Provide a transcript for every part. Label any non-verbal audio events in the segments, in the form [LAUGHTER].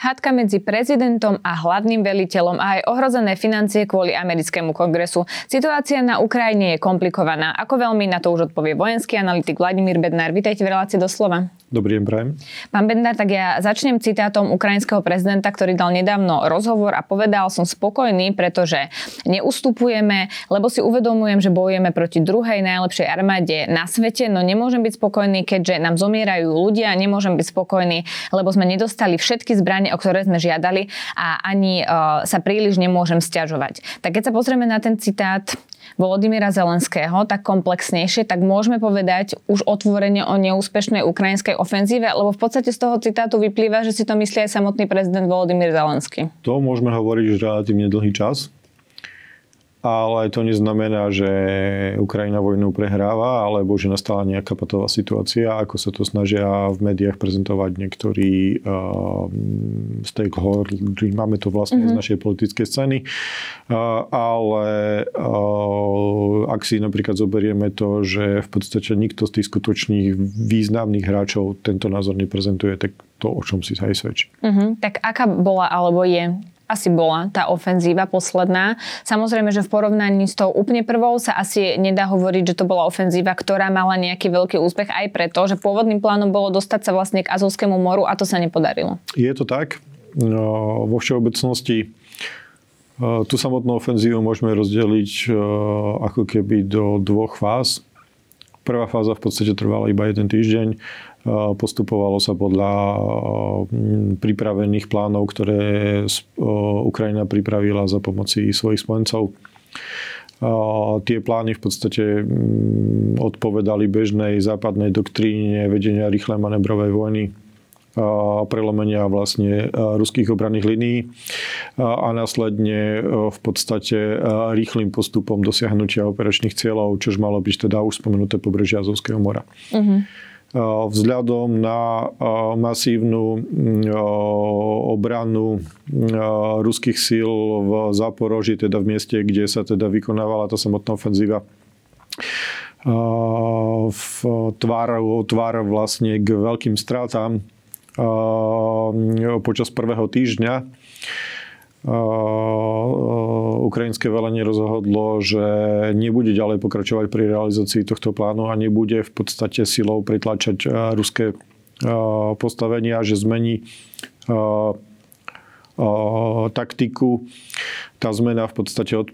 Hádka medzi prezidentom a hlavným veliteľom a aj ohrozené financie kvôli americkému kongresu. Situácia na Ukrajine je komplikovaná. Ako veľmi na to už odpovie vojenský analytik Vladimír Bednár. Vítajte v relácii doslova. Dobrý deň, prajem. Pán Bendar, tak ja začnem citátom ukrajinského prezidenta, ktorý dal nedávno rozhovor a povedal, som spokojný, pretože neustupujeme, lebo si uvedomujem, že bojujeme proti druhej najlepšej armáde na svete, no nemôžem byť spokojný, keďže nám zomierajú ľudia, nemôžem byť spokojný, lebo sme nedostali všetky zbranie, o ktoré sme žiadali a ani uh, sa príliš nemôžem stiažovať. Tak keď sa pozrieme na ten citát, Volodymyra Zelenského tak komplexnejšie, tak môžeme povedať už otvorene o neúspešnej ukrajinskej ofenzíve, lebo v podstate z toho citátu vyplýva, že si to myslí aj samotný prezident Volodymyr Zelenský. To môžeme hovoriť už relatívne dlhý čas ale to neznamená, že Ukrajina vojnu prehráva, alebo že nastala nejaká patová situácia, ako sa to snažia v médiách prezentovať niektorí uh, stakeholders, máme to vlastne mm-hmm. z našej politickej scény, uh, ale uh, ak si napríklad zoberieme to, že v podstate nikto z tých skutočných významných hráčov tento názor neprezentuje, tak to, o čom si sa aj svedčí. Mm-hmm. Tak aká bola alebo je asi bola tá ofenzíva posledná. Samozrejme, že v porovnaní s tou úplne prvou sa asi nedá hovoriť, že to bola ofenzíva, ktorá mala nejaký veľký úspech aj preto, že pôvodným plánom bolo dostať sa vlastne k Azovskému moru a to sa nepodarilo. Je to tak. No, vo všeobecnosti e, tú samotnú ofenzívu môžeme rozdeliť e, ako keby do dvoch fáz. Prvá fáza v podstate trvala iba jeden týždeň Postupovalo sa podľa pripravených plánov, ktoré Ukrajina pripravila za pomoci svojich spojencov. Tie plány v podstate odpovedali bežnej západnej doktríne vedenia rýchlej manebrovej vojny prelomenia vlastne ruských obranných línií a následne v podstate rýchlým postupom dosiahnutia operačných cieľov, čož malo byť teda už spomenuté pobrežia Azovského mora. Uh-huh vzhľadom na masívnu obranu ruských síl v Zaporoži, teda v mieste, kde sa teda vykonávala tá samotná ofenzíva v tvár, tvár vlastne k veľkým stratám počas prvého týždňa ukrajinské velenie rozhodlo, že nebude ďalej pokračovať pri realizácii tohto plánu a nebude v podstate silou pritlačať ruské postavenia, že zmení taktiku. Tá zmena v podstate od,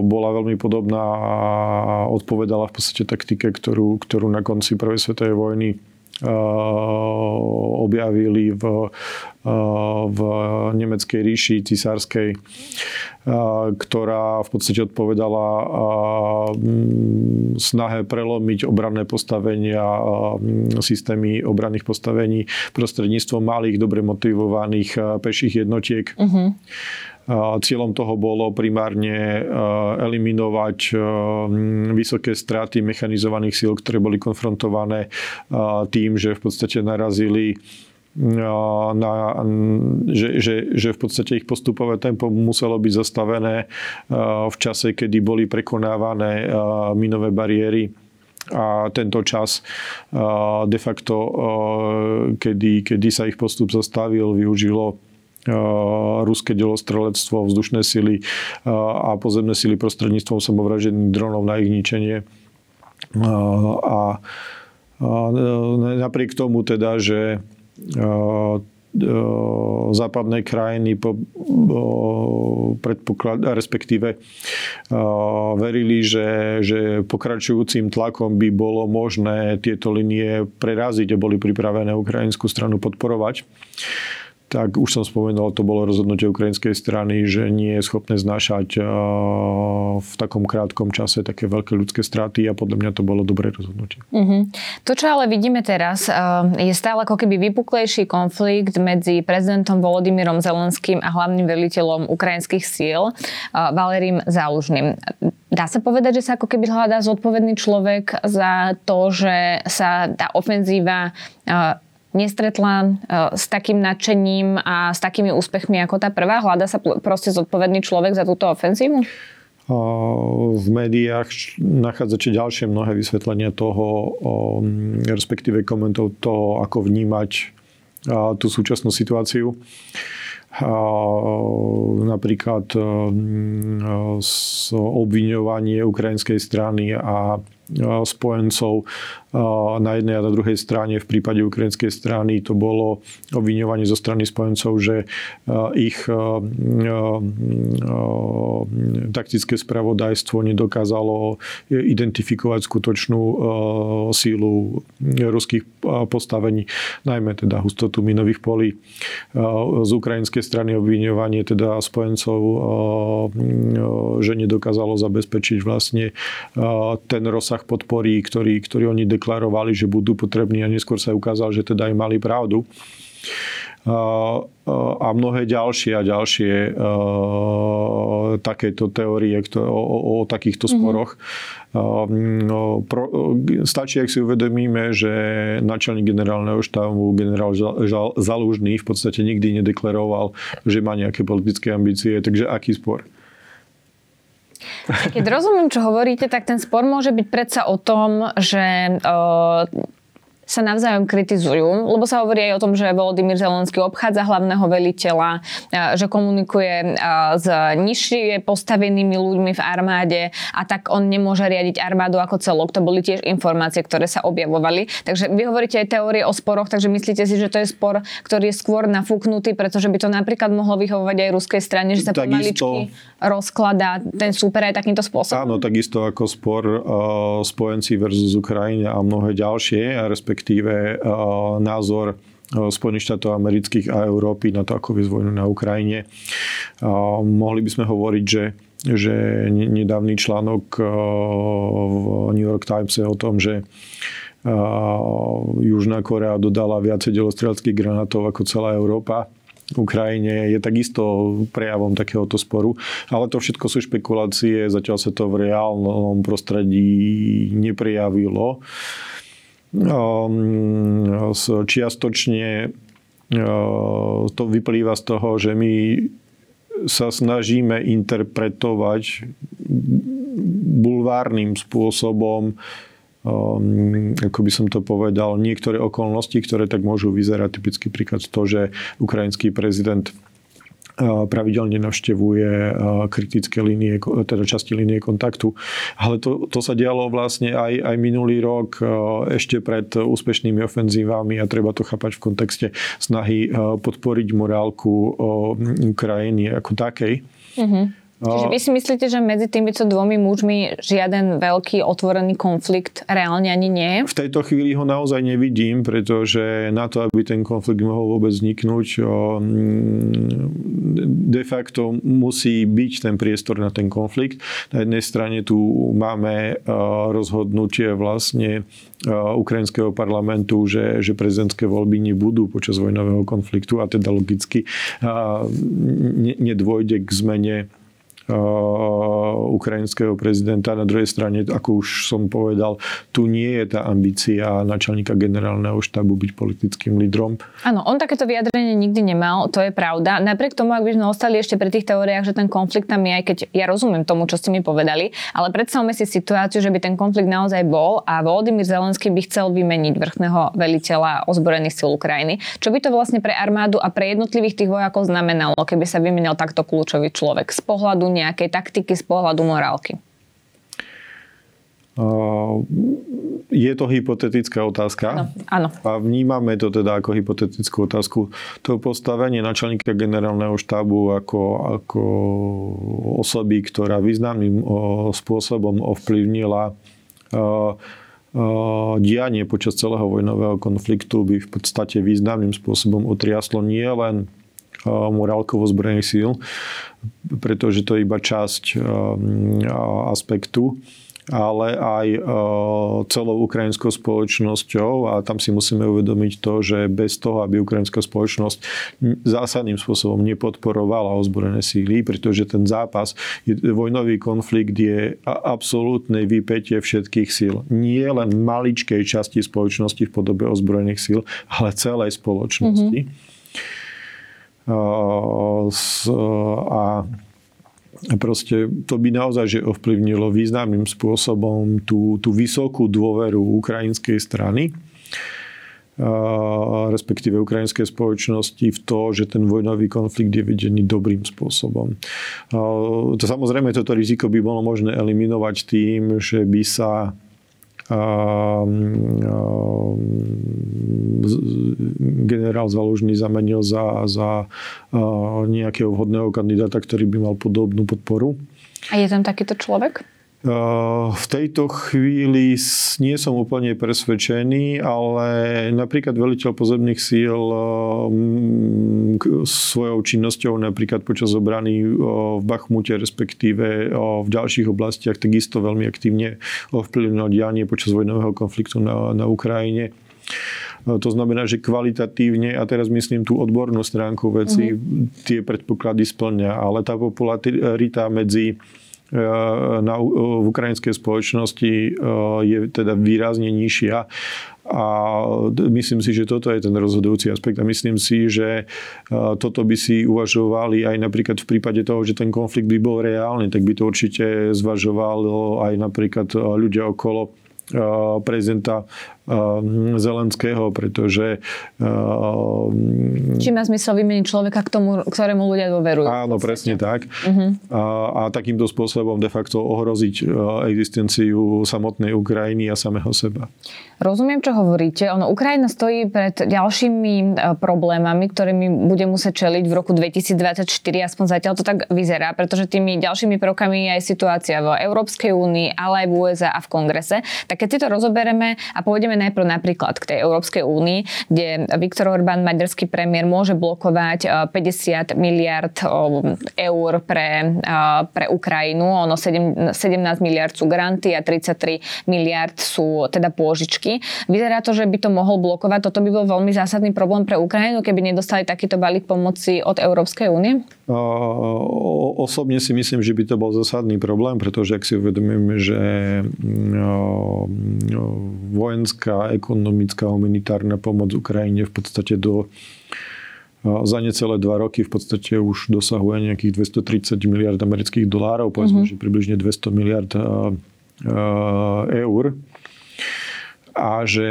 bola veľmi podobná a odpovedala v podstate taktike, ktorú, ktorú na konci prvej svetovej vojny objavili v, v nemeckej ríši cisárskej, ktorá v podstate odpovedala snahe prelomiť obranné postavenia, systémy obranných postavení prostredníctvom malých, dobre motivovaných peších jednotiek. Uh-huh. Cieľom toho bolo primárne eliminovať vysoké straty mechanizovaných síl, ktoré boli konfrontované tým, že v podstate narazili na, že, že, že v podstate ich postupové tempo muselo byť zastavené v čase, kedy boli prekonávané minové bariéry. A tento čas de facto, kedy, kedy sa ich postup zastavil, využilo ruské delostrelectvo, vzdušné sily a pozemné sily prostredníctvom samovražených dronov na ich ničenie. A, napriek tomu teda, že západné krajiny po, predpoklad, respektíve verili, že, že pokračujúcim tlakom by bolo možné tieto linie preraziť a boli pripravené ukrajinskú stranu podporovať tak už som spomenul, to bolo rozhodnutie ukrajinskej strany, že nie je schopné znášať eh, v takom krátkom čase také veľké ľudské straty a podľa mňa to bolo dobré rozhodnutie. Uh-huh. To, čo ale vidíme teraz, eh, je stále ako keby vypuklejší konflikt medzi prezidentom Volodymyrom Zelenským a hlavným veliteľom ukrajinských síl eh, Valerím Zálužným. Dá sa povedať, že sa ako keby hľadá zodpovedný človek za to, že sa tá ofenzíva nestretla s takým nadšením a s takými úspechmi ako tá prvá? Hľada sa proste zodpovedný človek za túto ofenzívu? v médiách nachádzate ďalšie mnohé vysvetlenia toho, respektíve komentov toho, ako vnímať tú súčasnú situáciu. Napríklad obviňovanie ukrajinskej strany a spojencov na jednej a na druhej strane. V prípade ukrajinskej strany to bolo obviňovanie zo strany spojencov, že ich taktické spravodajstvo nedokázalo identifikovať skutočnú sílu ruských postavení, najmä teda hustotu minových polí. Z ukrajinskej strany obviňovanie teda spojencov, že nedokázalo zabezpečiť vlastne ten rozsah podpory, ktorý, ktorý oni deklarovali, že budú potrební a neskôr sa ukázalo, že teda aj mali pravdu a mnohé ďalšie a ďalšie takéto teórie o, o, o takýchto mhm. sporoch. Mm-hmm. Pro, stačí, ak si uvedomíme, že načelník generálneho štábu, generál Zalúžný v podstate nikdy nedeklaroval, že má nejaké politické ambície, takže aký spor? Keď rozumiem, čo hovoríte, tak ten spor môže byť predsa o tom, že uh, sa navzájom kritizujú, lebo sa hovorí aj o tom, že Volodymyr Zelenský obchádza hlavného veliteľa, že komunikuje s nižšie postavenými ľuďmi v armáde a tak on nemôže riadiť armádu ako celok. To boli tiež informácie, ktoré sa objavovali. Takže vy hovoríte aj teórie o sporoch, takže myslíte si, že to je spor, ktorý je skôr nafúknutý, pretože by to napríklad mohlo vyhovovať aj ruskej strane, že sa tak pomaličky isto... rozkladá ten súper aj takýmto spôsobom? Áno, takisto ako spor uh, spojenci versus Ukrajina a mnohé ďalšie, a respektíve uh, názor uh, Spojených štátov amerických a Európy na to, ako viesť vojnu na Ukrajine. Uh, mohli by sme hovoriť, že že nedávny článok v New York Times je o tom, že Južná Korea dodala viacej delostrelských granátov ako celá Európa. Ukrajine je takisto prejavom takéhoto sporu. Ale to všetko sú špekulácie, zatiaľ sa to v reálnom prostredí neprijavilo. Ehm, čiastočne ehm, to vyplýva z toho, že my sa snažíme interpretovať bulvárnym spôsobom um, ako by som to povedal, niektoré okolnosti, ktoré tak môžu vyzerať. Typický príklad to, že ukrajinský prezident pravidelne navštevuje kritické línie, teda časti línie kontaktu. Ale to, to sa dialo vlastne aj, aj minulý rok ešte pred úspešnými ofenzívami a treba to chápať v kontexte snahy podporiť morálku Ukrajiny ako takej. Mm-hmm. Čiže vy si myslíte, že medzi týmito dvomi mužmi žiaden veľký otvorený konflikt reálne ani nie je? V tejto chvíli ho naozaj nevidím, pretože na to, aby ten konflikt mohol vôbec vzniknúť, de facto musí byť ten priestor na ten konflikt. Na jednej strane tu máme rozhodnutie vlastne ukrajinského parlamentu, že, že prezidentské voľby nebudú počas vojnového konfliktu a teda logicky nedôjde k zmene ukrajinského prezidenta. Na druhej strane, ako už som povedal, tu nie je tá ambícia načalníka generálneho štábu byť politickým lídrom. Áno, on takéto vyjadrenie nikdy nemal, to je pravda. Napriek tomu, ak by sme ostali ešte pri tých teóriách, že ten konflikt tam je, aj keď ja rozumiem tomu, čo ste mi povedali, ale predstavme si situáciu, že by ten konflikt naozaj bol a Volodymyr Zelenský by chcel vymeniť vrchného veliteľa ozbrojených síl Ukrajiny. Čo by to vlastne pre armádu a pre jednotlivých tých vojakov znamenalo, keby sa vymenil takto kľúčový človek z pohľadu nejakej taktiky z pohľadu morálky? Je to hypotetická otázka. Áno, áno. A vnímame to teda ako hypotetickú otázku. To postavenie načelníka generálneho štábu ako, ako osoby, ktorá významným spôsobom ovplyvnila dianie počas celého vojnového konfliktu by v podstate významným spôsobom otriaslo nie len morálkovo zbrojených síl, pretože to je iba časť aspektu ale aj celou ukrajinskou spoločnosťou a tam si musíme uvedomiť to, že bez toho, aby ukrajinská spoločnosť zásadným spôsobom nepodporovala ozbrojené síly, pretože ten zápas, vojnový konflikt je absolútne vypätie všetkých síl. Nie len maličkej časti spoločnosti v podobe ozbrojených síl, ale celej spoločnosti. Mm-hmm. A proste to by naozaj že ovplyvnilo významným spôsobom tú, tú vysokú dôveru ukrajinskej strany respektíve ukrajinskej spoločnosti v to, že ten vojnový konflikt je vedený dobrým spôsobom. To samozrejme toto riziko by bolo možné eliminovať tým, že by sa generál Zalužný zamenil za, za nejakého vhodného kandidáta, ktorý by mal podobnú podporu. A je tam takýto človek? V tejto chvíli nie som úplne presvedčený, ale napríklad veliteľ pozemných síl svojou činnosťou napríklad počas obrany v Bachmute, respektíve v ďalších oblastiach, takisto veľmi aktívne ovplyvnil dianie počas vojnového konfliktu na, na Ukrajine. To znamená, že kvalitatívne, a teraz myslím tú odbornú stránku veci, mm-hmm. tie predpoklady splňa, ale tá popularita medzi na, v ukrajinskej spoločnosti e, je teda výrazne nižšia. A myslím si, že toto je ten rozhodujúci aspekt a myslím si, že toto by si uvažovali aj napríklad v prípade toho, že ten konflikt by bol reálny, tak by to určite zvažovalo aj napríklad ľudia okolo prezidenta Zelenského, pretože... Či má zmysel vymeniť človeka, k tomu, ktorému ľudia dôverujú. Áno, presne tak. Uh-huh. A, a takýmto spôsobom de facto ohroziť existenciu samotnej Ukrajiny a samého seba. Rozumiem, čo hovoríte. Ono, Ukrajina stojí pred ďalšími problémami, ktorými bude musieť čeliť v roku 2024, aspoň zatiaľ to tak vyzerá, pretože tými ďalšími prvkami je aj situácia v Európskej únii, ale aj v USA a v kongrese. Tak keď si to rozoberieme a pôjdeme Poďme najprv napríklad k tej Európskej únii, kde Viktor Orbán, maďarský premiér, môže blokovať 50 eh, miliard eh, eur pre, eh, pre Ukrajinu. Ono 17 miliard sú granty a 33 miliard sú teda pôžičky. Vyzerá to, že by to mohol blokovať. Toto by bol veľmi zásadný problém pre Ukrajinu, keby nedostali takýto balík pomoci od Európskej únie? Osobne si myslím, že by to bol zásadný problém, pretože ak si uvedomíme, že vojenská, ekonomická, humanitárna pomoc Ukrajine v podstate do za necelé dva roky v podstate už dosahuje nejakých 230 miliard amerických dolárov, povedzme, mm-hmm. že približne 200 miliard eur a že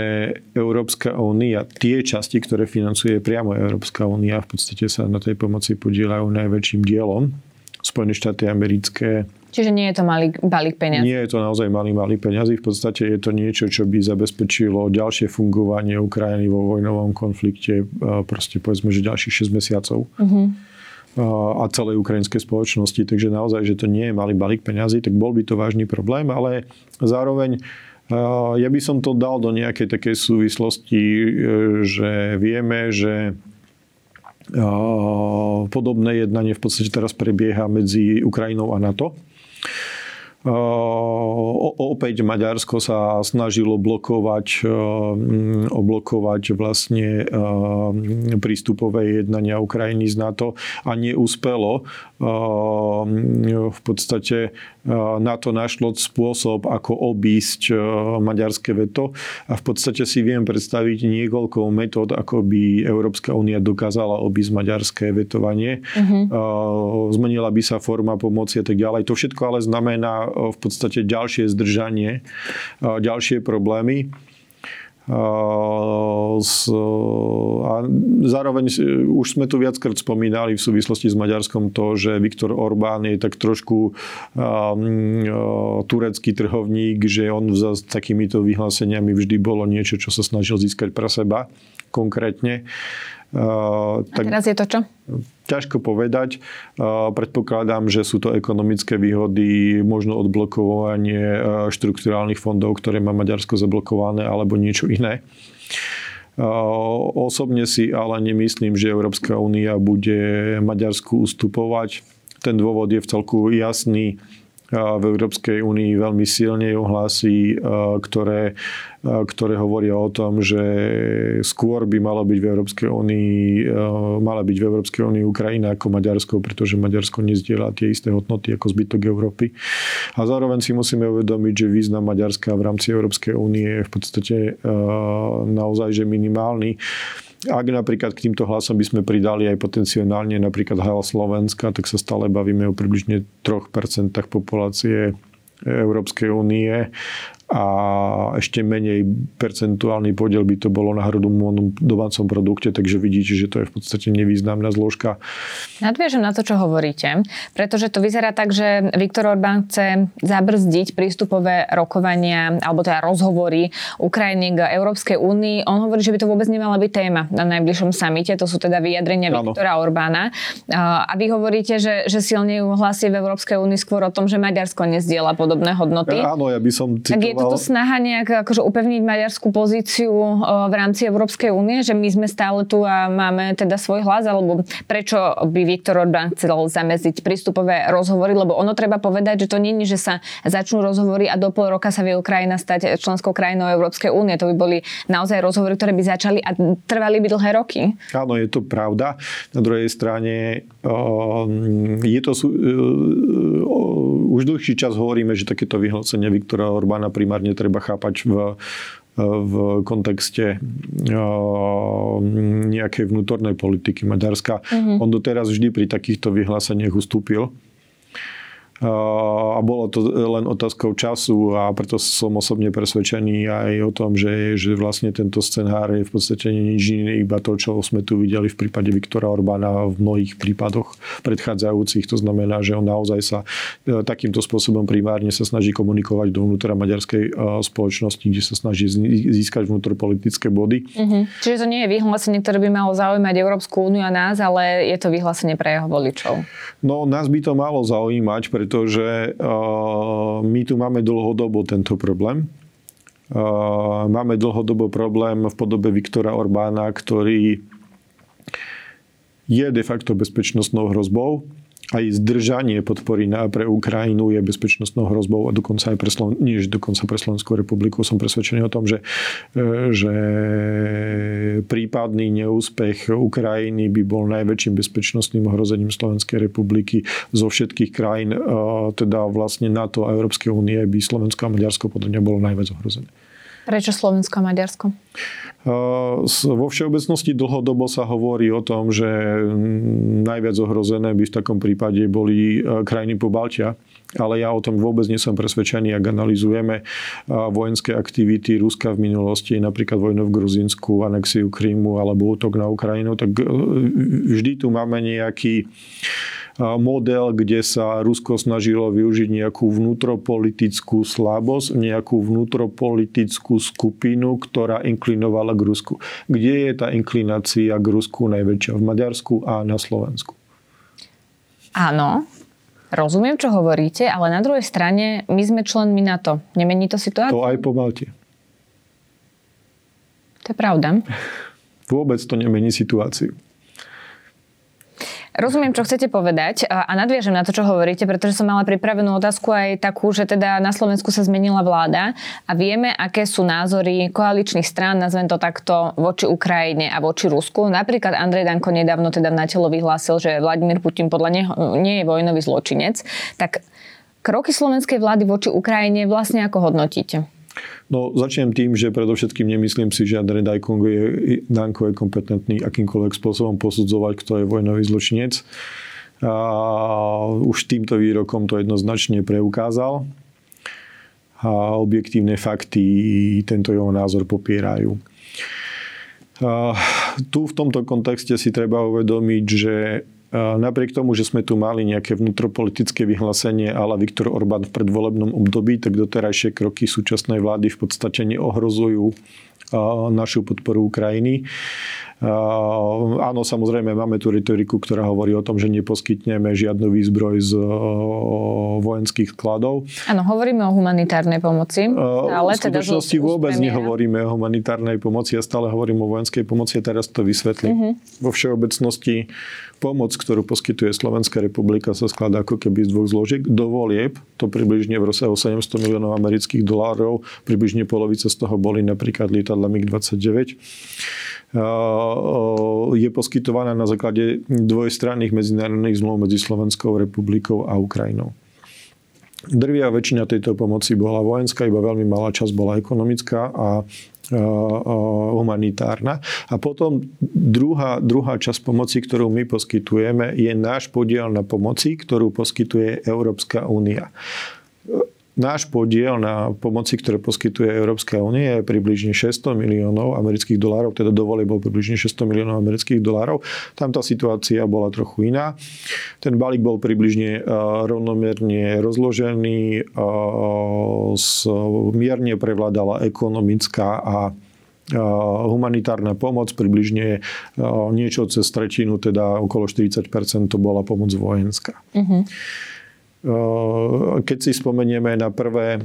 Európska únia, tie časti, ktoré financuje priamo Európska únia, v podstate sa na tej pomoci podielajú najväčším dielom. Spojené štáty americké. Čiže nie je to malý balík peniazí? Nie je to naozaj malý malý peniazí. V podstate je to niečo, čo by zabezpečilo ďalšie fungovanie Ukrajiny vo vojnovom konflikte proste povedzme, že ďalších 6 mesiacov. Uh-huh a celej ukrajinskej spoločnosti. Takže naozaj, že to nie je malý balík peňazí, tak bol by to vážny problém, ale zároveň ja by som to dal do nejakej takej súvislosti, e, že vieme, že podobné jednanie v podstate teraz prebieha medzi Ukrajinou a NATO. Opäť Maďarsko sa snažilo blokovať, oblokovať vlastne prístupové jednania Ukrajiny z NATO a neúspelo. V podstate na to našlo spôsob, ako obísť maďarské veto a v podstate si viem predstaviť niekoľko metód, ako by Európska únia dokázala obísť maďarské vetovanie. Uh-huh. Zmenila by sa forma pomoci a tak ďalej. To všetko ale znamená v podstate ďalšie zdržanie, ďalšie problémy. A zároveň už sme tu viackrát spomínali v súvislosti s Maďarskom to, že Viktor Orbán je tak trošku turecký trhovník, že on s takýmito vyhláseniami vždy bolo niečo, čo sa snažil získať pre seba konkrétne. A teraz je to čo? Ťažko povedať. Predpokladám, že sú to ekonomické výhody, možno odblokovanie štrukturálnych fondov, ktoré má Maďarsko zablokované, alebo niečo iné. Osobne si ale nemyslím, že Európska únia bude Maďarsku ustupovať. Ten dôvod je v celku jasný v Európskej únii veľmi silne ohlási, ktoré, ktoré hovoria o tom, že skôr by malo byť v Európskej únii, mala byť v Európskej únii Ukrajina ako Maďarsko, pretože Maďarsko nezdieľa tie isté hodnoty ako zbytok Európy. A zároveň si musíme uvedomiť, že význam Maďarska v rámci Európskej únie je v podstate naozaj že minimálny. Ak napríklad k týmto hlasom by sme pridali aj potenciálne napríklad hlas Slovenska, tak sa stále bavíme o približne 3% populácie Európskej únie a ešte menej percentuálny podiel by to bolo na hrodomovnom domácom produkte, takže vidíte, že to je v podstate nevýznamná zložka. Nadviežem na to, čo hovoríte, pretože to vyzerá tak, že Viktor Orbán chce zabrzdiť prístupové rokovania alebo teda rozhovory Ukrajiny k Európskej únii. On hovorí, že by to vôbec nemala byť téma na najbližšom samite, to sú teda vyjadrenia ano. Viktora Orbána. A vy hovoríte, že, že silne hlasy v Európskej únii skôr o tom, že Maďarsko nezdiela podobné hodnoty. Áno, ja by som citoval toto snaha nejak akože upevniť maďarskú pozíciu v rámci Európskej únie, že my sme stále tu a máme teda svoj hlas, alebo prečo by Viktor Orbán chcel zameziť prístupové rozhovory, lebo ono treba povedať, že to nie je, že sa začnú rozhovory a do pol roka sa vie Ukrajina stať členskou krajinou Európskej únie. To by boli naozaj rozhovory, ktoré by začali a trvali by dlhé roky. Áno, je to pravda. Na druhej strane je to už dlhší čas hovoríme, že takéto vyhlásenie Viktora Orbána primárne treba chápať v v kontexte nejakej vnútornej politiky Maďarska. Mm-hmm. On doteraz vždy pri takýchto vyhláseniach ustúpil a bolo to len otázkou času a preto som osobne presvedčený aj o tom, že, že vlastne tento scenár je v podstate nič iné, iba to, čo sme tu videli v prípade Viktora Orbána v mnohých prípadoch predchádzajúcich. To znamená, že on naozaj sa e, takýmto spôsobom primárne sa snaží komunikovať dovnútra maďarskej e, spoločnosti, kde sa snaží získať vnútropolitické body. Mm-hmm. Čiže to nie je vyhlásenie, ktoré by malo zaujímať Európsku úniu a nás, ale je to vyhlásenie pre jeho voličov. No, nás by to malo zaujímať, pretože pretože my tu máme dlhodobo tento problém. Máme dlhodobo problém v podobe Viktora Orbána, ktorý je de facto bezpečnostnou hrozbou aj zdržanie podpory na, pre Ukrajinu je bezpečnostnou hrozbou a dokonca aj pre, Sloven- nie, dokonca pre Slovenskú republiku. Som presvedčený o tom, že, e, že prípadný neúspech Ukrajiny by bol najväčším bezpečnostným ohrozením Slovenskej republiky zo všetkých krajín, e, teda vlastne NATO a Európskej únie by Slovensko a Maďarsko podľa mňa bolo najviac ohrozené. Prečo Slovensko a Maďarsko? Vo všeobecnosti dlhodobo sa hovorí o tom, že najviac ohrozené by v takom prípade boli krajiny po Baltia. Ale ja o tom vôbec nie som presvedčený, ak analizujeme vojenské aktivity Ruska v minulosti, napríklad vojnu v Gruzínsku, anexiu Krímu alebo útok na Ukrajinu, tak e, vždy tu máme nejaký model, kde sa Rusko snažilo využiť nejakú vnútropolitickú slabosť, nejakú vnútropolitickú skupinu, ktorá inklinovala k Rusku. Kde je tá inklinácia k Rusku najväčšia? V Maďarsku a na Slovensku. Áno, rozumiem, čo hovoríte, ale na druhej strane my sme členmi NATO. Nemení to situáciu? To aj po Malte. To je pravda. Vôbec to nemení situáciu. Rozumiem, čo chcete povedať a nadviažem na to, čo hovoríte, pretože som mala pripravenú otázku aj takú, že teda na Slovensku sa zmenila vláda a vieme, aké sú názory koaličných strán, nazvem to takto, voči Ukrajine a voči Rusku. Napríklad Andrej Danko nedávno teda na telo vyhlásil, že Vladimír Putin podľa neho nie je vojnový zločinec. Tak kroky slovenskej vlády voči Ukrajine vlastne ako hodnotíte? No, začnem tým, že predovšetkým nemyslím si, že Andrej Dajkong je, Danko je kompetentný akýmkoľvek spôsobom posudzovať, kto je vojnový zločinec. A už týmto výrokom to jednoznačne preukázal. A objektívne fakty tento jeho názor popierajú. A tu v tomto kontexte si treba uvedomiť, že Napriek tomu, že sme tu mali nejaké vnútropolitické vyhlásenie, ale Viktor Orbán v predvolebnom období, tak doterajšie kroky súčasnej vlády v podstate neohrozujú našu podporu Ukrajiny. Áno, samozrejme, máme tú retoriku, ktorá hovorí o tom, že neposkytneme žiadnu výzbroj z vojenských skladov. Áno, hovoríme o humanitárnej pomoci. Ale v teda skutočnosti teda vôbec nehovoríme o humanitárnej pomoci, ja stále hovorím o vojenskej pomoci a teraz to vysvetlím. Uh-huh. Vo všeobecnosti pomoc, ktorú poskytuje Slovenská republika, sa skladá ako keby z dvoch zložiek. Do volieb, to približne v rozsahu 700 miliónov amerických dolárov, približne polovica z toho boli napríklad lietadla MiG-29 je poskytovaná na základe dvojstranných medzinárodných zmluv medzi Slovenskou republikou a Ukrajinou. Drvia väčšina tejto pomoci bola vojenská, iba veľmi malá časť bola ekonomická a humanitárna. A potom druhá, druhá časť pomoci, ktorú my poskytujeme, je náš podiel na pomoci, ktorú poskytuje Európska únia. Náš podiel na pomoci, ktoré poskytuje Európska únia, je približne 600 miliónov amerických dolárov, teda dovolie bol približne 600 miliónov amerických dolárov. Tam tá situácia bola trochu iná. Ten balík bol približne rovnomerne rozložený, mierne prevládala ekonomická a humanitárna pomoc, približne niečo cez tretinu, teda okolo 40% to bola pomoc vojenská. Uh-huh. Keď si spomenieme na prvé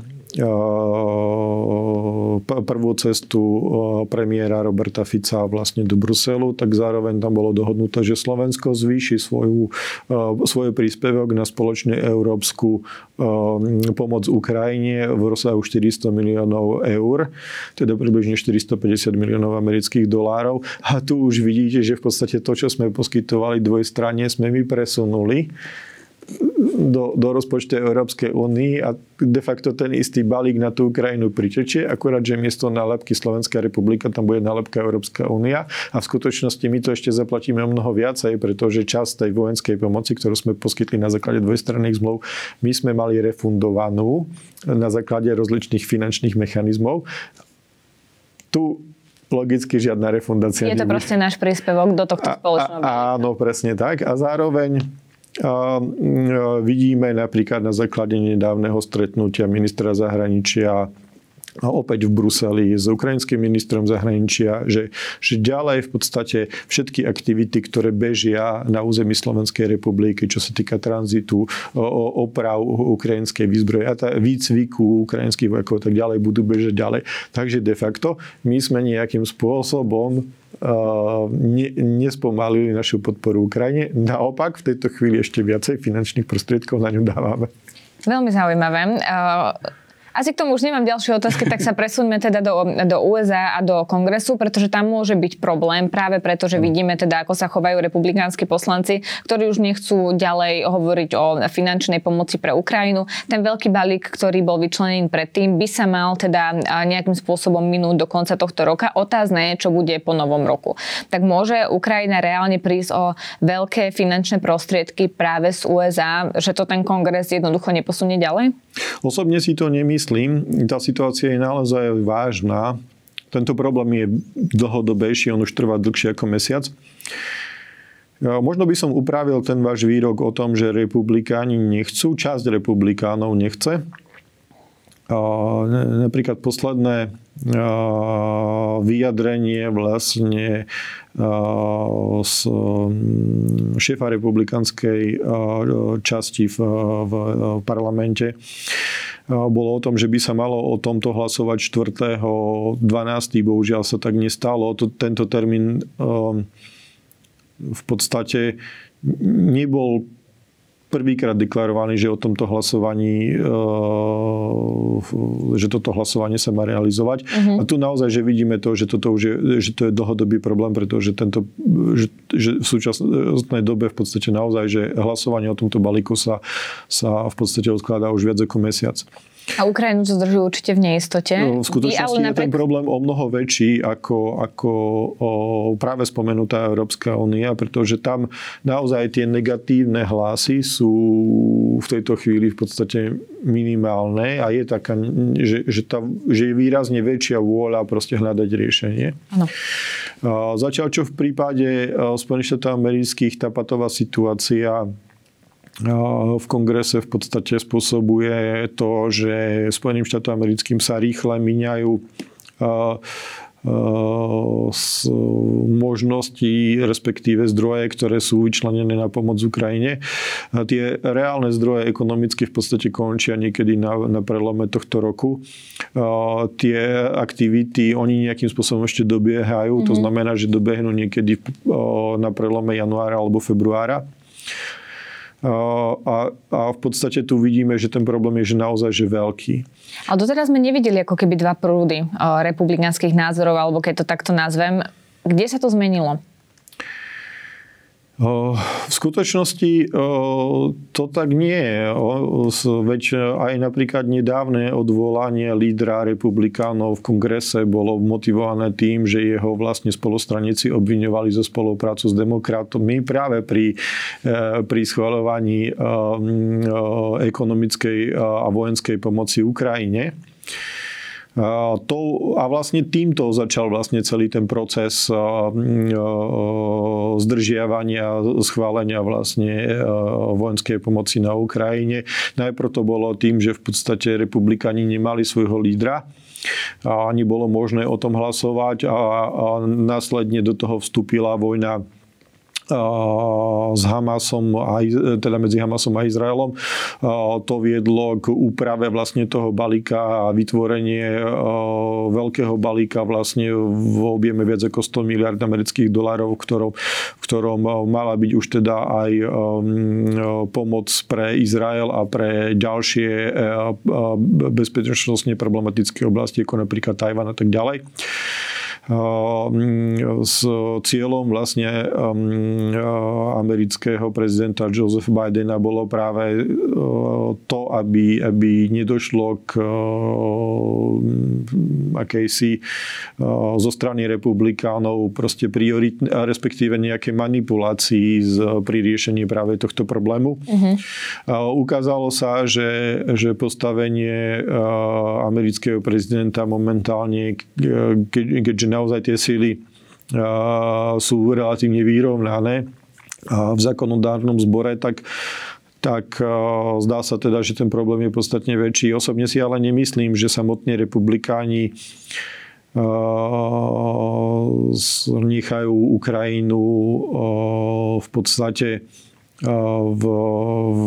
prvú cestu premiéra Roberta Fica vlastne do Bruselu, tak zároveň tam bolo dohodnuté, že Slovensko zvýši svoju, svoj príspevok na spoločne európsku pomoc Ukrajine v rozsahu 400 miliónov eur, teda približne 450 miliónov amerických dolárov. A tu už vidíte, že v podstate to, čo sme poskytovali dvojstranne, sme my presunuli do, do rozpočtu Európskej únie a de facto ten istý balík na tú Ukrajinu pritečie, akurát, že miesto nálepky Slovenská republika tam bude nálepka Európska únia a v skutočnosti my to ešte zaplatíme o mnoho viacej, pretože časť tej vojenskej pomoci, ktorú sme poskytli na základe dvojstranných zmluv, my sme mali refundovanú na základe rozličných finančných mechanizmov. Tu logicky žiadna refundácia. Je to proste náš príspevok do tohto spoločného. Áno, presne tak. A zároveň a vidíme napríklad na základe nedávneho stretnutia ministra zahraničia opäť v Bruseli s ukrajinským ministrom zahraničia, že, že ďalej v podstate všetky aktivity, ktoré bežia na území Slovenskej republiky, čo sa týka tranzitu, oprav ukrajinskej výzbroje a tá, výcviku ukrajinských vojakov tak ďalej, budú bežať ďalej. Takže de facto my sme nejakým spôsobom ne, nespomalili našu podporu Ukrajine. Naopak, v tejto chvíli ešte viacej finančných prostriedkov na ňu dávame. Veľmi zaujímavé. Asi k tomu už nemám ďalšie otázky, tak sa presuňme teda do, do USA a do kongresu, pretože tam môže byť problém práve preto, že vidíme teda, ako sa chovajú republikánsky poslanci, ktorí už nechcú ďalej hovoriť o finančnej pomoci pre Ukrajinu. Ten veľký balík, ktorý bol vyčlenený predtým, by sa mal teda nejakým spôsobom minúť do konca tohto roka. Otázne je, čo bude po novom roku. Tak môže Ukrajina reálne prísť o veľké finančné prostriedky práve z USA, že to ten kongres jednoducho neposunie ďalej? Osobne si to nemyslím. Tá situácia je naozaj vážna. Tento problém je dlhodobejší, on už trvá dlhšie ako mesiac. Možno by som upravil ten váš výrok o tom, že republikáni nechcú, časť republikánov nechce. Napríklad posledné vyjadrenie vlastne z šéfa republikanskej časti v, v parlamente bolo o tom, že by sa malo o tomto hlasovať 4.12. Bohužiaľ sa tak nestalo. Tento termín v podstate nebol prvýkrát deklarovaný, že o tomto hlasovaní, e, že toto hlasovanie sa má realizovať. Uh-huh. A tu naozaj, že vidíme to, že toto už je, že to je dlhodobý problém, pretože tento, že, že v súčasnej dobe v podstate naozaj, že hlasovanie o tomto balíku sa, sa v podstate odkladá už viac ako mesiac. A Ukrajinu to zdržujú určite v neistote. No, v skutočnosti je ten problém o mnoho väčší ako, ako o práve spomenutá Európska únia, pretože tam naozaj tie negatívne hlasy sú v tejto chvíli v podstate minimálne a je taká, že, že, tá, že je výrazne väčšia vôľa proste hľadať riešenie. Ano. Zatiaľ, čo v prípade Spojených štátov amerických tá patová situácia v kongrese v podstate spôsobuje to, že Spojeným štátom americkým sa rýchle míňajú možnosti, respektíve zdroje, ktoré sú vyčlenené na pomoc Ukrajine. Tie reálne zdroje ekonomicky v podstate končia niekedy na, na prelome tohto roku. Tie aktivity, oni nejakým spôsobom ešte dobiehajú, mm-hmm. to mhm. znamená, že dobehnú niekedy na prelome januára alebo februára. A, a v podstate tu vidíme, že ten problém je že naozaj že veľký. Ale doteraz sme nevideli ako keby dva prúdy republikánskych názorov, alebo keď to takto nazvem. Kde sa to zmenilo? V skutočnosti to tak nie je. Veď aj napríklad nedávne odvolanie lídra republikánov v kongrese bolo motivované tým, že jeho vlastne spolostranici obviňovali zo spoluprácu s demokratmi práve pri, e, pri schváľovaní ekonomickej a vojenskej pomoci Ukrajine. A vlastne týmto začal vlastne celý ten proces zdržiavania, schválenia vlastne vojenskej pomoci na Ukrajine. Najprv to bolo tým, že v podstate republikani nemali svojho lídra, a ani bolo možné o tom hlasovať a, a následne do toho vstúpila vojna s Hamasom, teda medzi Hamasom a Izraelom. To viedlo k úprave vlastne toho balíka a vytvorenie veľkého balíka vlastne v objeme viac ako 100 miliard amerických dolárov, v ktorom, ktorom mala byť už teda aj pomoc pre Izrael a pre ďalšie bezpečnostne problematické oblasti, ako napríklad Tajvan a tak ďalej s cieľom vlastne amerického prezidenta Joseph Bidena bolo práve to, aby, aby nedošlo k akejsi zo strany republikánov proste priorit, respektíve nejaké manipulácii z, pri riešení práve tohto problému. Uh-huh. Ukázalo sa, že, že postavenie amerického prezidenta momentálne, keďže naozaj tie síly sú relatívne vyrovnané v zákonodárnom zbore, tak tak zdá sa teda, že ten problém je podstatne väčší. Osobne si ale nemyslím, že samotní republikáni nechajú Ukrajinu v podstate v, v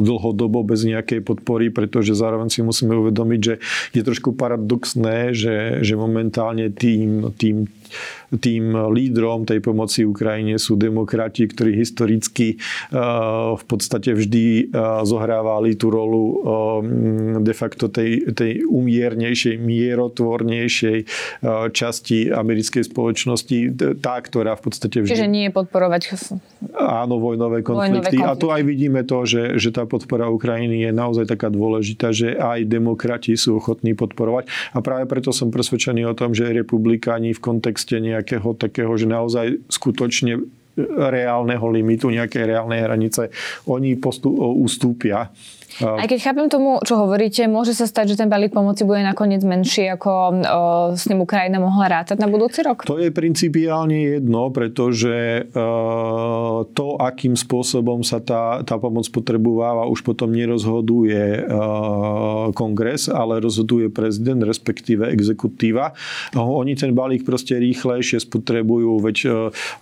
dlhodobo bez nejakej podpory, pretože zároveň si musíme uvedomiť, že je trošku paradoxné, že, že momentálne tým, tým tým lídrom tej pomoci Ukrajine sú demokrati, ktorí historicky eh, v podstate vždy eh, zohrávali tú rolu eh, de facto tej, tej umiernejšej, mierotvornejšej časti americkej spoločnosti, tá, ktorá v podstate vždy... Čiže nie je podporovať... Áno, vojnové konflikty. Vojnové konflikty. A tu aj vidíme to, že, že tá podpora Ukrajiny je naozaj taká dôležitá, že aj demokrati sú ochotní podporovať. A práve preto som presvedčený o tom, že republikáni v kontexte nejak nejakého takého, že naozaj skutočne reálneho limitu, nejakej reálnej hranice, oni postup, ustúpia aj keď chápem tomu, čo hovoríte, môže sa stať, že ten balík pomoci bude nakoniec menší, ako o, s ním Ukrajina mohla rátať na budúci rok? To je principiálne jedno, pretože e, to, akým spôsobom sa tá, tá pomoc potrebováva, už potom nerozhoduje e, kongres, ale rozhoduje prezident, respektíve exekutíva. Oni ten balík proste rýchlejšie spotrebujú, veď e,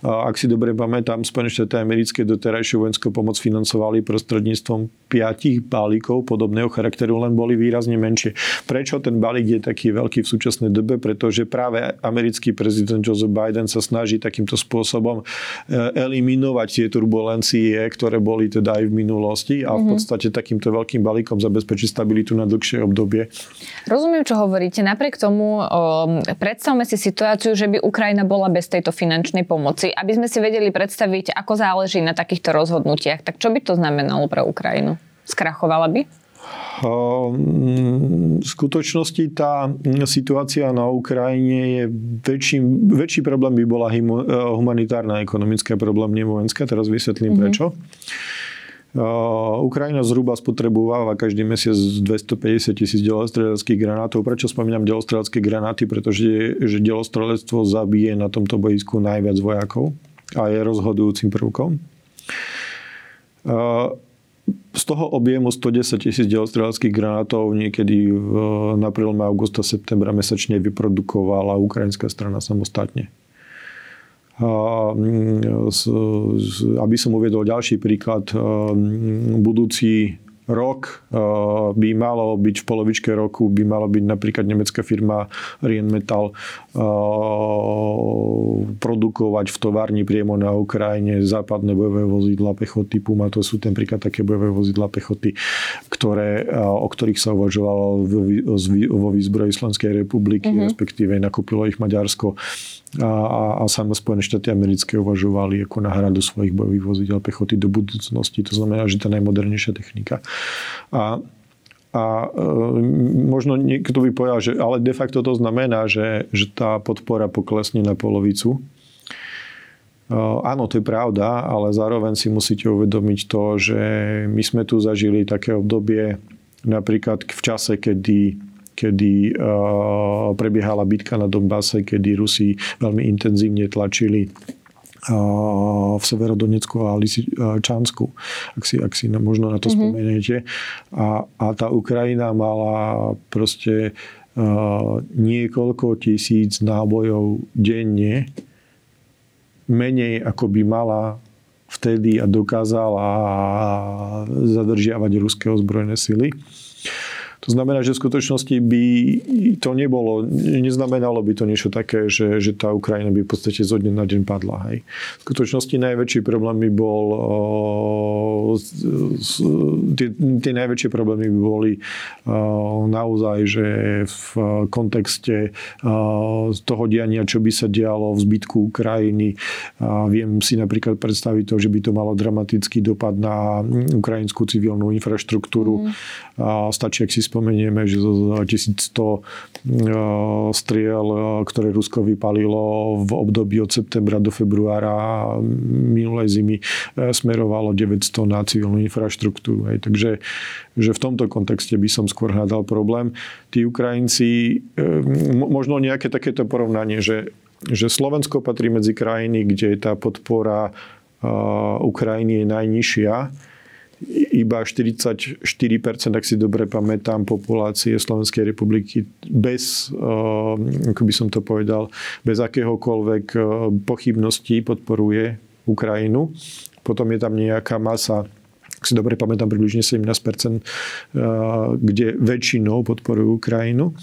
ak si dobre pamätám, Spojené štáty americké doterajšiu vojenskú pomoc financovali prostredníctvom piatich balíkov podobného charakteru, len boli výrazne menšie. Prečo ten balík je taký veľký v súčasnej dobe? Pretože práve americký prezident Joseph Biden sa snaží takýmto spôsobom e, eliminovať tie turbulencie, ktoré boli teda aj v minulosti a v mhm. podstate takýmto veľkým balíkom zabezpečí stabilitu na dlhšie obdobie. Rozumiem, čo hovoríte. Napriek tomu o, predstavme si situáciu, že by Ukrajina bola bez tejto finančnej pomoci. Aby sme si vedeli predstaviť, ako záleží na takýchto rozhodnutiach, tak čo by to znamenalo pre Ukrajinu? Skrachovala by? V skutočnosti tá situácia na Ukrajine je väčší, väčší problém by bola humanitárna ekonomická problém, nie vojenská. Teraz vysvetlím mm-hmm. prečo. Ukrajina zhruba spotrebováva každý mesiac 250 tisíc delostreleckých granátov. Prečo spomínam delostrelecké granáty? Pretože že delostrelectvo zabije na tomto bojisku najviac vojakov a je rozhodujúcim prvkom z toho objemu 110 tisíc delostreleckých granátov niekedy v, na apríl, augusta, septembra mesačne vyprodukovala ukrajinská strana samostatne. Mm, aby som uviedol ďalší príklad, budúci rok by malo byť v polovičke roku, by malo byť napríklad nemecká firma Rheinmetall produkovať v továrni priamo na Ukrajine západné bojové vozidla pechoty Puma. To sú ten príklad také bojové vozidla pechoty, ktoré, o ktorých sa uvažovalo vo výzbroji Slovenskej republiky, mm-hmm. respektíve nakúpilo ich Maďarsko a, a, a samé Spojené štáty americké uvažovali ako náhradu svojich bojových vozidel pechoty do budúcnosti. To znamená, že tá najmodernejšia technika. A, a e, možno niekto by povedal, že ale de facto to znamená, že, že tá podpora poklesne na polovicu. E, áno, to je pravda, ale zároveň si musíte uvedomiť to, že my sme tu zažili také obdobie napríklad v čase, kedy kedy uh, prebiehala bitka na Donbase, kedy Rusi veľmi intenzívne tlačili v Severodonecku a Lisičansku, ak si, ak si možno na to mm-hmm. spomeniete. A, a tá Ukrajina mala proste uh, niekoľko tisíc nábojov denne, menej ako by mala vtedy a dokázala zadržiavať ruské ozbrojené sily. To znamená, že v skutočnosti by to nebolo, neznamenalo by to niečo také, že, že tá Ukrajina by v podstate zo dňa na deň padla. Hej. V skutočnosti najväčší problém by bol, tie, tie najväčšie problémy by boli naozaj, že v kontexte toho diania, čo by sa dialo v zbytku Ukrajiny, viem si napríklad predstaviť to, že by to malo dramatický dopad na ukrajinskú civilnú infraštruktúru. Mm. Stačí, ak si spomenieme, že zo 1100 e, striel, e, ktoré Rusko vypalilo v období od septembra do februára minulej zimy, e, smerovalo 900 na civilnú infraštruktúru. Hej. Takže že v tomto kontexte by som skôr hľadal problém. Tí Ukrajinci, možno nejaké takéto porovnanie, že, že Slovensko patrí medzi krajiny, kde tá podpora Ukrajiny je najnižšia iba 44%, ak si dobre pamätám, populácie Slovenskej republiky bez, eh, ako by som to povedal, bez akéhokoľvek eh, pochybností podporuje Ukrajinu. Potom je tam nejaká masa ak si dobre pamätám, približne 17%, eh, kde väčšinou podporujú Ukrajinu.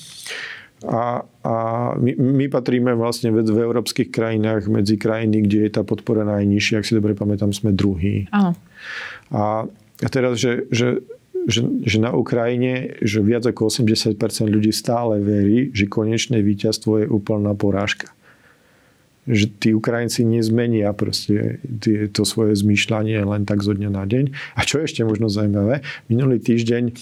A, a my, my patríme vlastne v, v európskych krajinách medzi krajiny, kde je tá podpora najnižšia. Ak si dobre pamätám, sme druhý. Aha. A a teraz, že, že, že, že na Ukrajine, že viac ako 80% ľudí stále verí, že konečné víťazstvo je úplná porážka. Že tí Ukrajinci nezmenia proste to svoje zmýšľanie len tak zo dňa na deň. A čo ešte možno zaujímavé, minulý týždeň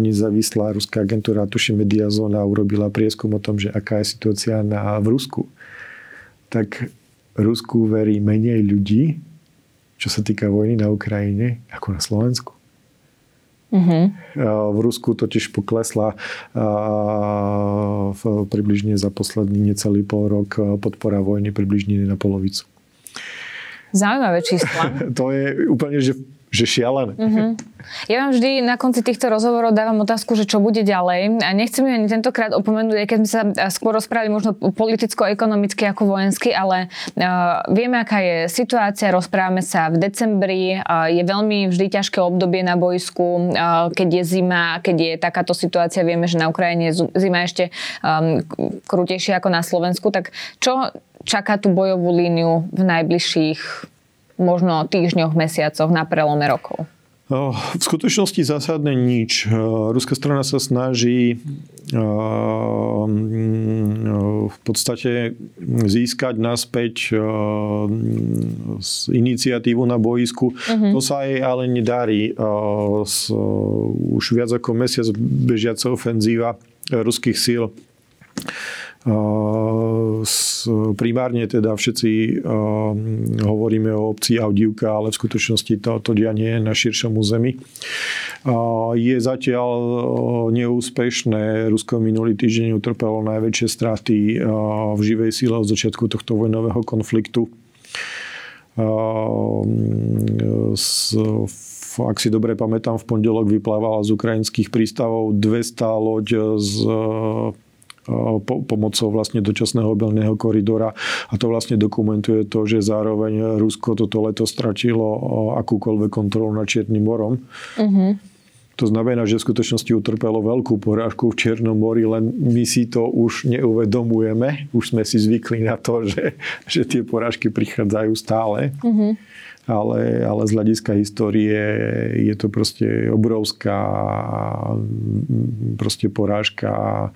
nezávislá ruská agentúra, tuším Mediazona, urobila prieskum o tom, že aká je situácia na, v Rusku. Tak Rusku verí menej ľudí, čo sa týka vojny na Ukrajine, ako na Slovensku. Uh-huh. V Rusku totiž poklesla v, približne za posledný necelý pol rok podpora vojny približne na polovicu. Zaujímavé čísla. [LAUGHS] to je úplne, že že šialené. Mm-hmm. Ja vám vždy na konci týchto rozhovorov dávam otázku, že čo bude ďalej. A nechcem ju ani tentokrát opomenúť, aj keď sme sa skôr rozprávali možno politicko-ekonomicky ako vojensky, ale uh, vieme, aká je situácia, rozprávame sa v decembri, uh, je veľmi vždy ťažké obdobie na bojsku, uh, keď je zima, keď je takáto situácia, vieme, že na Ukrajine je zima ešte um, krutejšia ako na Slovensku, tak čo čaká tú bojovú líniu v najbližších možno týždňoch, mesiacoch na prelome rokov? V skutočnosti zásadne nič. Ruská strana sa snaží v podstate získať naspäť iniciatívu na boisku. Uh-huh. To sa jej ale nedarí. Už viac ako mesiac bežiaca ofenzíva ruských síl primárne teda všetci hovoríme o obci Audivka, ale v skutočnosti to, to dianie na širšom území. Je zatiaľ neúspešné. Rusko minulý týždeň utrpelo najväčšie straty v živej síle od začiatku tohto vojnového konfliktu. Ak si dobre pamätám, v pondelok vyplávala z ukrajinských prístavov 200 loď z po, pomocou vlastne dočasného obilného koridora a to vlastne dokumentuje to, že zároveň Rusko toto leto stratilo akúkoľvek kontrolu nad Čiernym morom. Uh-huh. To znamená, že v skutočnosti utrpelo veľkú porážku v Čiernom mori, len my si to už neuvedomujeme. Už sme si zvykli na to, že, že tie porážky prichádzajú stále. Uh-huh. Ale, ale z hľadiska histórie je to proste obrovská proste porážka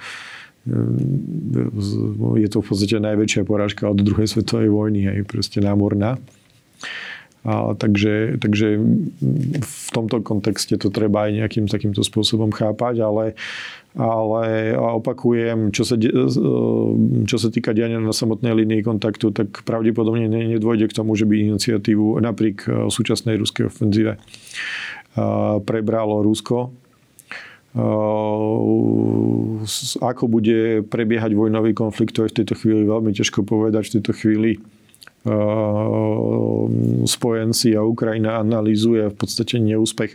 je to v podstate najväčšia porážka od druhej svetovej vojny, aj proste námorná. A, takže, takže v tomto kontexte to treba aj nejakým takýmto spôsobom chápať, ale, ale opakujem, čo sa, čo sa týka diania na samotnej línii kontaktu, tak pravdepodobne nedôjde k tomu, že by iniciatívu napriek súčasnej ruskej ofenzíve prebralo Rusko ako bude prebiehať vojnový konflikt, to je v tejto chvíli veľmi ťažko povedať. V tejto chvíli spojenci a Ukrajina analýzuje v podstate neúspech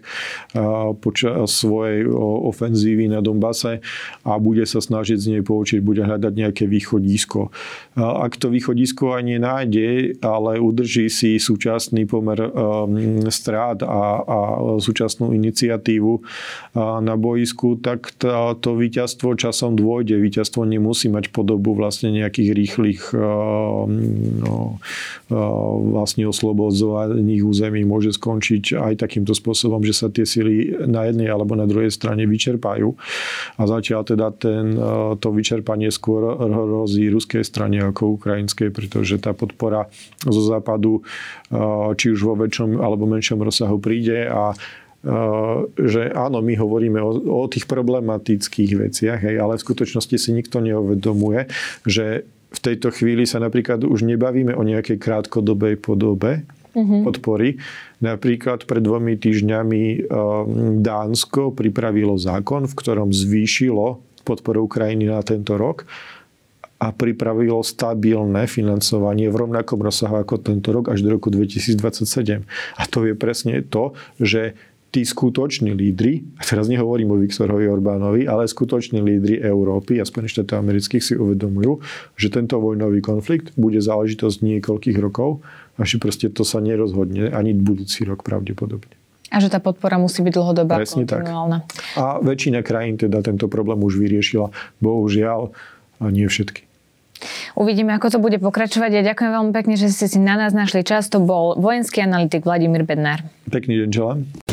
počas svojej ofenzívy na Donbase a bude sa snažiť z nej poučiť, bude hľadať nejaké východisko. Ak to východisko ani nájde, ale udrží si súčasný pomer strát a, a súčasnú iniciatívu na boisku, tak to, to víťazstvo časom dôjde. Víťazstvo nemusí mať podobu vlastne nejakých rýchlych no, vlastne oslobodzovaných území môže skončiť aj takýmto spôsobom, že sa tie sily na jednej alebo na druhej strane vyčerpajú. A zatiaľ teda ten, to vyčerpanie skôr hrozí ruskej strane ako ukrajinskej, pretože tá podpora zo západu či už vo väčšom alebo menšom rozsahu príde a že áno, my hovoríme o, o tých problematických veciach, hej, ale v skutočnosti si nikto neuvedomuje, že v tejto chvíli sa napríklad už nebavíme o nejakej krátkodobej podobe uh-huh. podpory. Napríklad pred dvomi týždňami um, Dánsko pripravilo zákon, v ktorom zvýšilo podporu Ukrajiny na tento rok a pripravilo stabilné financovanie v rovnakom rozsahu ako tento rok až do roku 2027. A to je presne to, že tí skutoční lídry, a teraz nehovorím o Viktorovi Orbánovi, ale skutoční lídry Európy a Spojených štátov amerických si uvedomujú, že tento vojnový konflikt bude záležitosť niekoľkých rokov a že proste to sa nerozhodne ani budúci rok pravdepodobne. A že tá podpora musí byť dlhodobá, Presne tak. A väčšina krajín teda tento problém už vyriešila. Bohužiaľ, a nie všetky. Uvidíme, ako to bude pokračovať. Ja ďakujem veľmi pekne, že ste si na nás našli čas. To bol vojenský analytik Vladimír Bednár. Pekný deň želám.